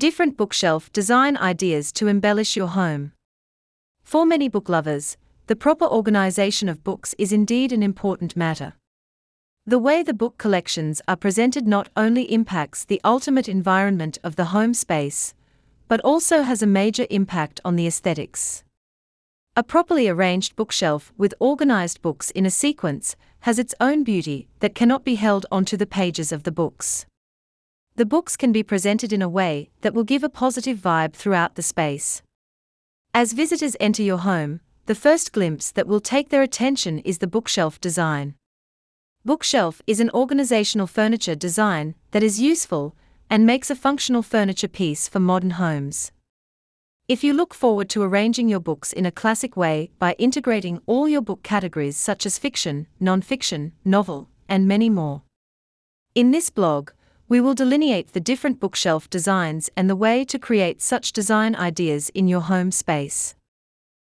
Different bookshelf design ideas to embellish your home. For many book lovers, the proper organization of books is indeed an important matter. The way the book collections are presented not only impacts the ultimate environment of the home space, but also has a major impact on the aesthetics. A properly arranged bookshelf with organized books in a sequence has its own beauty that cannot be held onto the pages of the books. The books can be presented in a way that will give a positive vibe throughout the space. As visitors enter your home, the first glimpse that will take their attention is the bookshelf design. Bookshelf is an organizational furniture design that is useful and makes a functional furniture piece for modern homes. If you look forward to arranging your books in a classic way by integrating all your book categories such as fiction, non-fiction, novel, and many more. In this blog, we will delineate the different bookshelf designs and the way to create such design ideas in your home space.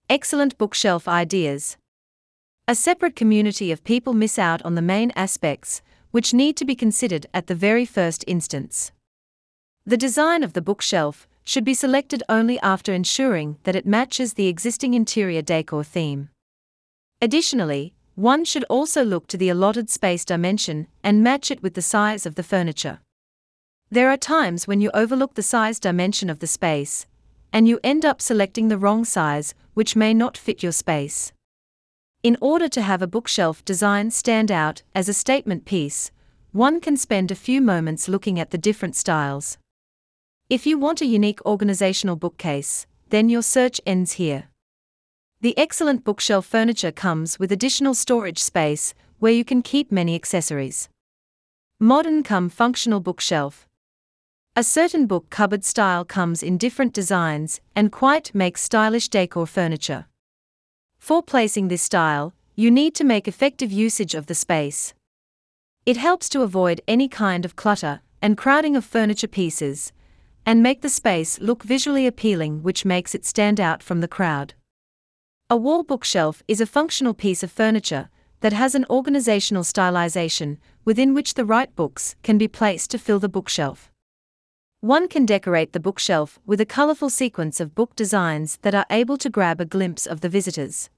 Excellent bookshelf ideas. A separate community of people miss out on the main aspects, which need to be considered at the very first instance. The design of the bookshelf should be selected only after ensuring that it matches the existing interior decor theme. Additionally, one should also look to the allotted space dimension and match it with the size of the furniture. There are times when you overlook the size dimension of the space, and you end up selecting the wrong size, which may not fit your space. In order to have a bookshelf design stand out as a statement piece, one can spend a few moments looking at the different styles. If you want a unique organizational bookcase, then your search ends here. The excellent bookshelf furniture comes with additional storage space where you can keep many accessories. Modern come functional bookshelf. A certain book cupboard style comes in different designs and quite makes stylish decor furniture. For placing this style, you need to make effective usage of the space. It helps to avoid any kind of clutter and crowding of furniture pieces, and make the space look visually appealing, which makes it stand out from the crowd. A wall bookshelf is a functional piece of furniture that has an organizational stylization within which the right books can be placed to fill the bookshelf. One can decorate the bookshelf with a colorful sequence of book designs that are able to grab a glimpse of the visitors.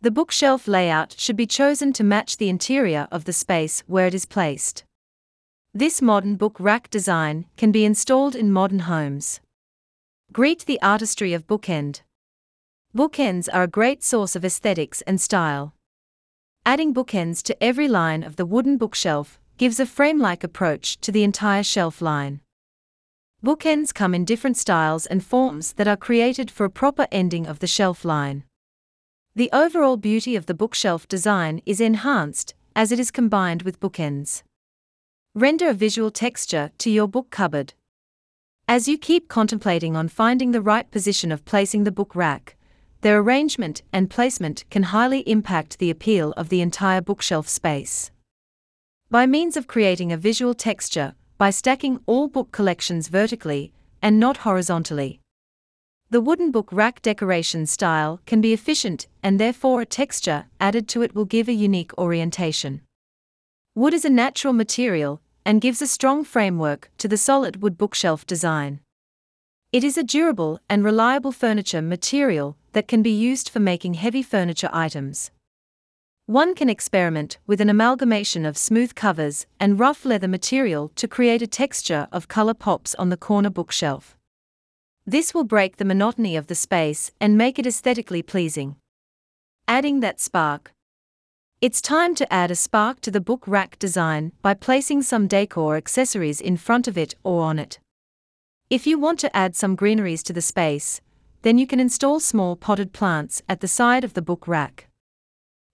The bookshelf layout should be chosen to match the interior of the space where it is placed. This modern book rack design can be installed in modern homes. Greet the artistry of bookend. Bookends are a great source of aesthetics and style. Adding bookends to every line of the wooden bookshelf gives a frame like approach to the entire shelf line. Bookends come in different styles and forms that are created for a proper ending of the shelf line. The overall beauty of the bookshelf design is enhanced as it is combined with bookends. Render a visual texture to your book cupboard. As you keep contemplating on finding the right position of placing the book rack, their arrangement and placement can highly impact the appeal of the entire bookshelf space. By means of creating a visual texture, by stacking all book collections vertically and not horizontally. The wooden book rack decoration style can be efficient and therefore a texture added to it will give a unique orientation. Wood is a natural material and gives a strong framework to the solid wood bookshelf design. It is a durable and reliable furniture material that can be used for making heavy furniture items. One can experiment with an amalgamation of smooth covers and rough leather material to create a texture of color pops on the corner bookshelf. This will break the monotony of the space and make it aesthetically pleasing. Adding that spark. It's time to add a spark to the book rack design by placing some decor accessories in front of it or on it. If you want to add some greeneries to the space, then you can install small potted plants at the side of the book rack.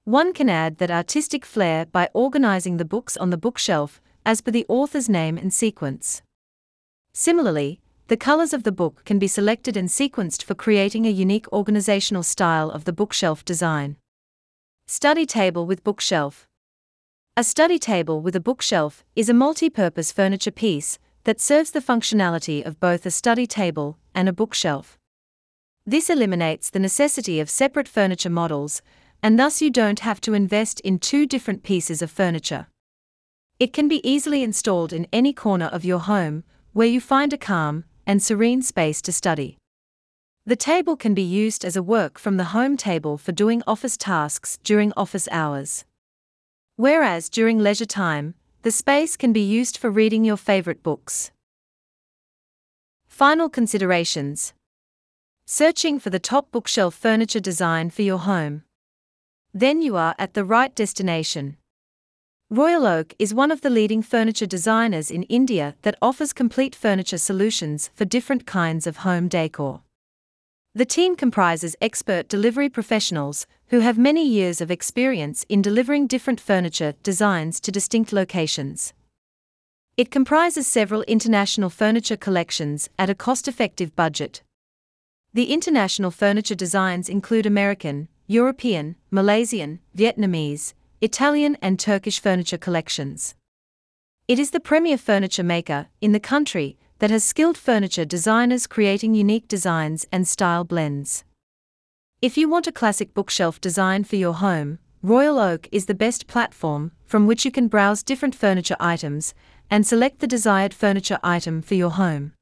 One can add that artistic flair by organizing the books on the bookshelf as per the author's name and sequence. Similarly, the colors of the book can be selected and sequenced for creating a unique organizational style of the bookshelf design. Study table with bookshelf. A study table with a bookshelf is a multi purpose furniture piece that serves the functionality of both a study table and a bookshelf. This eliminates the necessity of separate furniture models and thus you don't have to invest in two different pieces of furniture. It can be easily installed in any corner of your home, where you find a calm and serene space to study. The table can be used as a work from the home table for doing office tasks during office hours. Whereas during leisure time, the space can be used for reading your favorite books. Final considerations Searching for the top bookshelf furniture design for your home. Then you are at the right destination. Royal Oak is one of the leading furniture designers in India that offers complete furniture solutions for different kinds of home decor. The team comprises expert delivery professionals who have many years of experience in delivering different furniture designs to distinct locations. It comprises several international furniture collections at a cost effective budget. The international furniture designs include American, European, Malaysian, Vietnamese, Italian, and Turkish furniture collections. It is the premier furniture maker in the country that has skilled furniture designers creating unique designs and style blends. If you want a classic bookshelf design for your home, Royal Oak is the best platform from which you can browse different furniture items and select the desired furniture item for your home.